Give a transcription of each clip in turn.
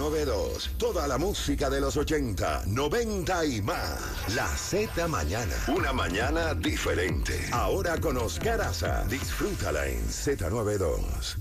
Alarcón. Z92, toda la música de los 80, 90 y más. La Z mañana, una mañana diferente. Ahora con Oscar Aza, disfrútala en Z92.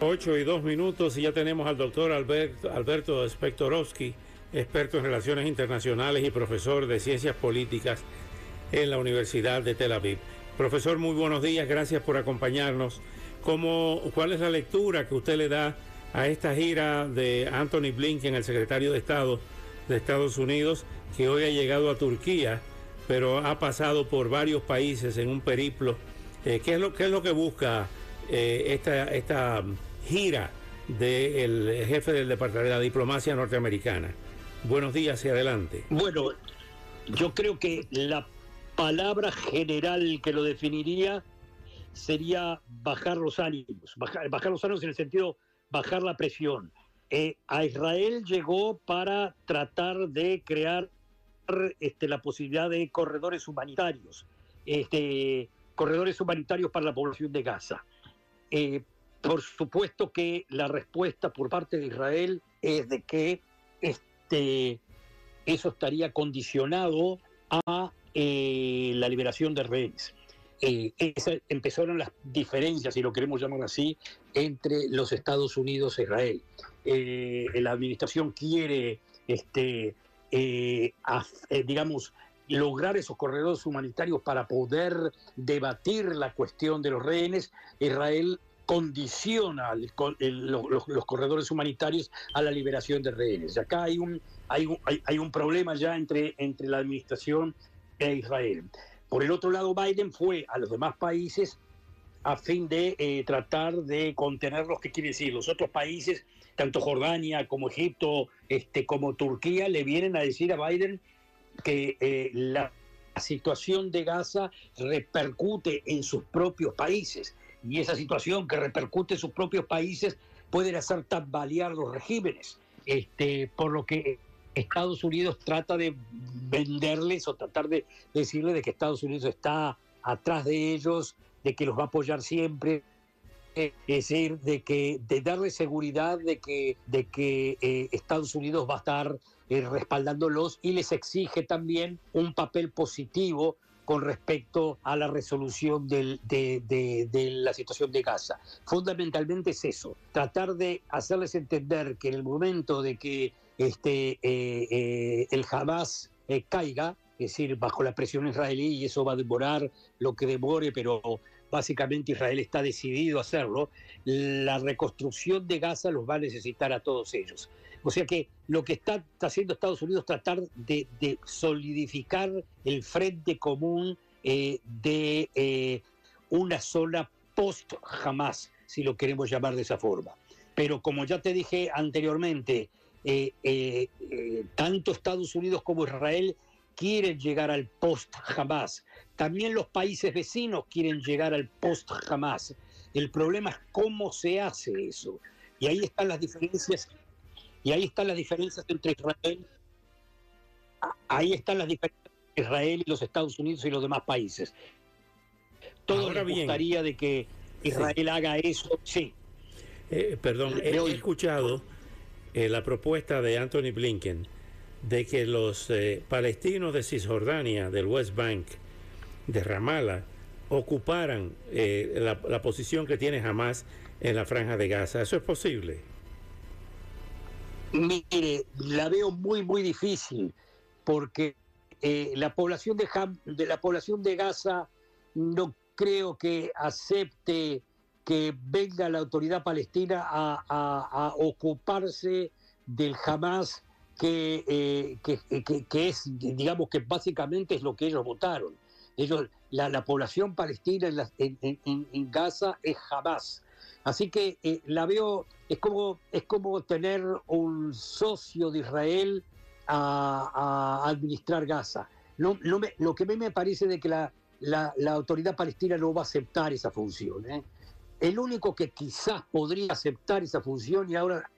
8 y 2 minutos y ya tenemos al doctor Albert, Alberto Spektorowski, experto en relaciones internacionales y profesor de ciencias políticas en la Universidad de Tel Aviv. Profesor, muy buenos días, gracias por acompañarnos. ¿Cómo, ¿Cuál es la lectura que usted le da a esta gira de Anthony Blinken, el secretario de Estado de Estados Unidos, que hoy ha llegado a Turquía, pero ha pasado por varios países en un periplo? Eh, ¿qué, es lo, ¿Qué es lo que busca eh, esta, esta gira del jefe del Departamento de la Diplomacia norteamericana? Buenos días y adelante. Bueno, yo creo que la palabra general que lo definiría sería bajar los ánimos, bajar, bajar los ánimos en el sentido bajar la presión. Eh, a Israel llegó para tratar de crear este, la posibilidad de corredores humanitarios, este, corredores humanitarios para la población de Gaza. Eh, por supuesto que la respuesta por parte de Israel es de que este, eso estaría condicionado a eh, la liberación de rehenes. Eh, empezaron las diferencias, si lo queremos llamar así, entre los Estados Unidos e Israel. Eh, la administración quiere, este, eh, digamos, lograr esos corredores humanitarios para poder debatir la cuestión de los rehenes. Israel condiciona los, corredores humanitarios a la liberación de rehenes. Acá hay un problema ya entre, entre la administración e Israel. Por el otro lado, Biden fue a los demás países a fin de eh, tratar de contenerlos, ¿qué quiere decir? Los otros países, tanto Jordania como Egipto, este, como Turquía, le vienen a decir a Biden que eh, la situación de Gaza repercute en sus propios países. Y esa situación que repercute en sus propios países pueden hacer tambalear los regímenes. Este, por lo que Estados Unidos trata de venderles o tratar de decirles de que Estados Unidos está atrás de ellos, de que los va a apoyar siempre, es decir, de que de darles seguridad de que, de que eh, Estados Unidos va a estar eh, respaldándolos y les exige también un papel positivo con respecto a la resolución del- de, de- de la situación de Gaza. Fundamentalmente es eso, tratar de hacerles entender que en el momento de que este, eh, eh, el Hamas eh, caiga, es decir, bajo la presión israelí, y eso va a demorar lo que demore, pero básicamente Israel está decidido a hacerlo, la reconstrucción de Gaza los va a necesitar a todos ellos. O sea que lo que está, haciendo Estados Unidos es tratar de, solidificar el frente común de una sola post-Hamas, si lo queremos llamar de esa forma. Pero como ya te dije anteriormente, eh, eh, eh, tanto Estados Unidos como Israel quieren llegar al post-Hamas. También los países vecinos quieren llegar al post-Hamas. El problema es cómo se hace eso. Y ahí están las diferencias. Y ahí están las diferencias entre Israel. Ahí están las diferencias entre Israel y los Estados Unidos y los demás países. Todos Ahora les bien. gustaría de que Israel haga eso. Sí. Eh, perdón, he, he escuchado eh, la propuesta de Anthony Blinken de que los eh, palestinos de Cisjordania, del West Bank, de Ramallah, ocuparan eh, la, posición que tiene Hamas en la franja de Gaza. ¿Eso es posible? Mire, la veo muy, muy difícil, porque eh, la población de, Ham- de la población de Gaza no creo que acepte que venga la autoridad palestina a, a- a ocuparse del Hamas que, eh, que, que- que es, digamos que básicamente es lo que ellos votaron. Ellos, la, la población palestina en, la- en- en- en Gaza es Hamas. Así que eh, la veo, es como, es como tener un socio de Israel a, a administrar Gaza. No, no me- lo que a mí me parece de que la, la, la autoridad palestina no va a aceptar esa función. ¿eh? El único que quizás podría aceptar esa función, y ahora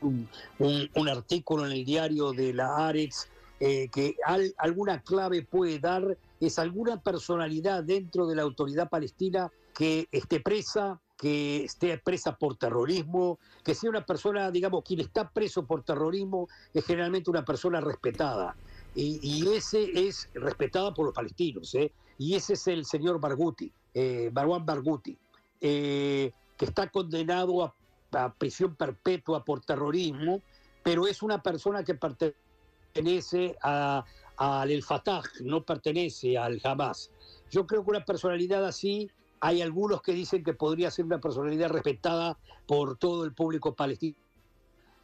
un, artículo en el diario de la Aretz eh, que al- alguna clave puede dar, es alguna personalidad dentro de la autoridad palestina que esté presa, que esté presa por terrorismo, que sea una persona, digamos, quien está preso por terrorismo es generalmente una persona respetada. Y, y ese es respetada por los palestinos, ¿eh? y ese es el señor Barghouti, eh, Marwan Barghouti, eh, que está condenado a, a prisión perpetua por terrorismo, pero es una persona que pertenece a- al El Fatah, no pertenece al Hamas. Yo creo que una personalidad así, hay algunos que dicen que podría ser una personalidad respetada por todo el público palestino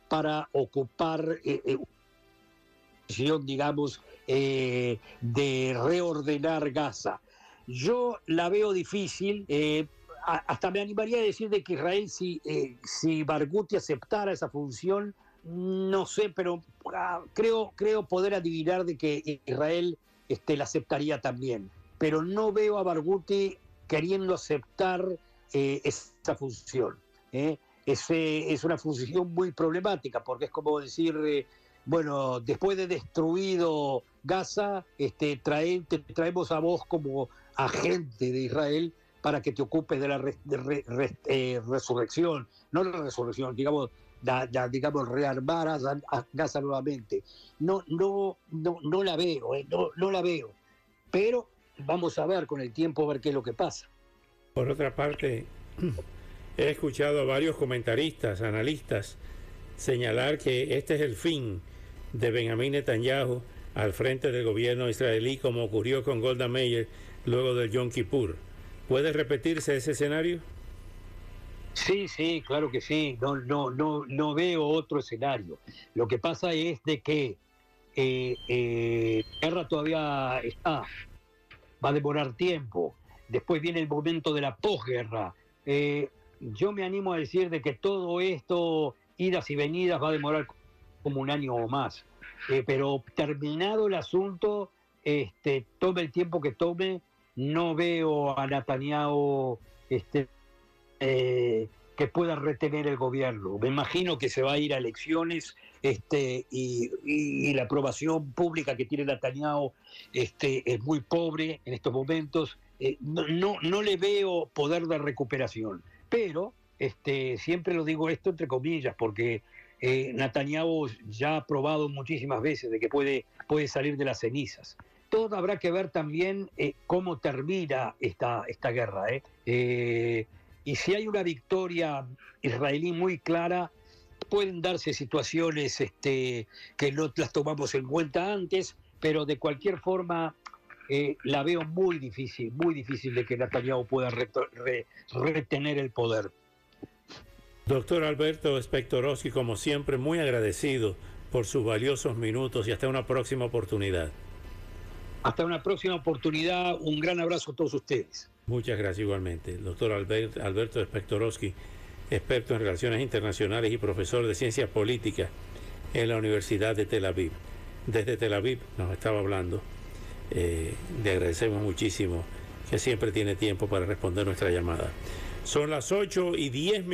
para ocupar eh, eh, digamos, eh, de reordenar Gaza. Yo la veo difícil, eh, hasta me animaría a decir de que Israel, si, eh, si aceptara esa función, no sé, pero ah, creo, creo poder adivinar de que Israel este, la aceptaría también. Pero no veo a Barghouti queriendo aceptar eh, esa función. ¿eh? Ese- es una función muy problemática, porque es como decir, bueno, después de destruido Gaza, este, trae- te traemos a vos como agente de Israel para que te ocupes de la re- de re- re- eh, resurrección, no la resurrección, digamos, da- da- digamos rearmar a, a Gaza nuevamente. No, no, no, no la veo, eh, no, no la veo. Pero vamos a ver con el tiempo a ver qué es lo que pasa. Por otra parte, he escuchado a varios comentaristas, analistas, señalar que este es el fin de Benjamín Netanyahu al frente del gobierno israelí, como ocurrió con Golda Meir luego del Yom Kippur. ¿Puede repetirse ese escenario? Sí, sí, claro que sí. No, no, no, no veo otro escenario. Lo que pasa es de que eh, eh, la guerra todavía está, va a demorar tiempo. Después viene el momento de la posguerra. Eh, yo me animo a decir de que todo esto, idas y venidas, va a demorar como un año o más. Pero terminado el asunto, este, tome el tiempo que tome, no veo a Netanyahu este, eh, que pueda retener el gobierno. Me imagino que se va a ir a elecciones este, y, la aprobación pública que tiene Netanyahu este, es muy pobre en estos momentos. Eh, no, no, le veo poder de recuperación, pero siempre lo digo esto entre comillas, porque eh, ya ha probado muchísimas veces de que puede, puede salir de las cenizas. Todo habrá que ver también eh, cómo termina esta, esta guerra. ¿eh? Eh, y si hay una victoria israelí muy clara, pueden darse situaciones este, que no las tomamos en cuenta antes, pero de cualquier forma eh, la veo muy difícil, muy difícil de que Netanyahu pueda retener el poder. Doctor Alberto Spectorowski, como siempre, muy agradecido por sus valiosos minutos y hasta una próxima oportunidad. Hasta una próxima oportunidad, un gran abrazo a todos ustedes. Muchas gracias igualmente. Doctor Albert- Alberto Spectorowski, experto en relaciones internacionales y profesor de ciencias políticas en la Universidad de Tel Aviv. Desde Tel Aviv nos estaba hablando. Eh, le agradecemos muchísimo que siempre tiene tiempo para responder nuestra llamada. Son las 8 y 10 minutos.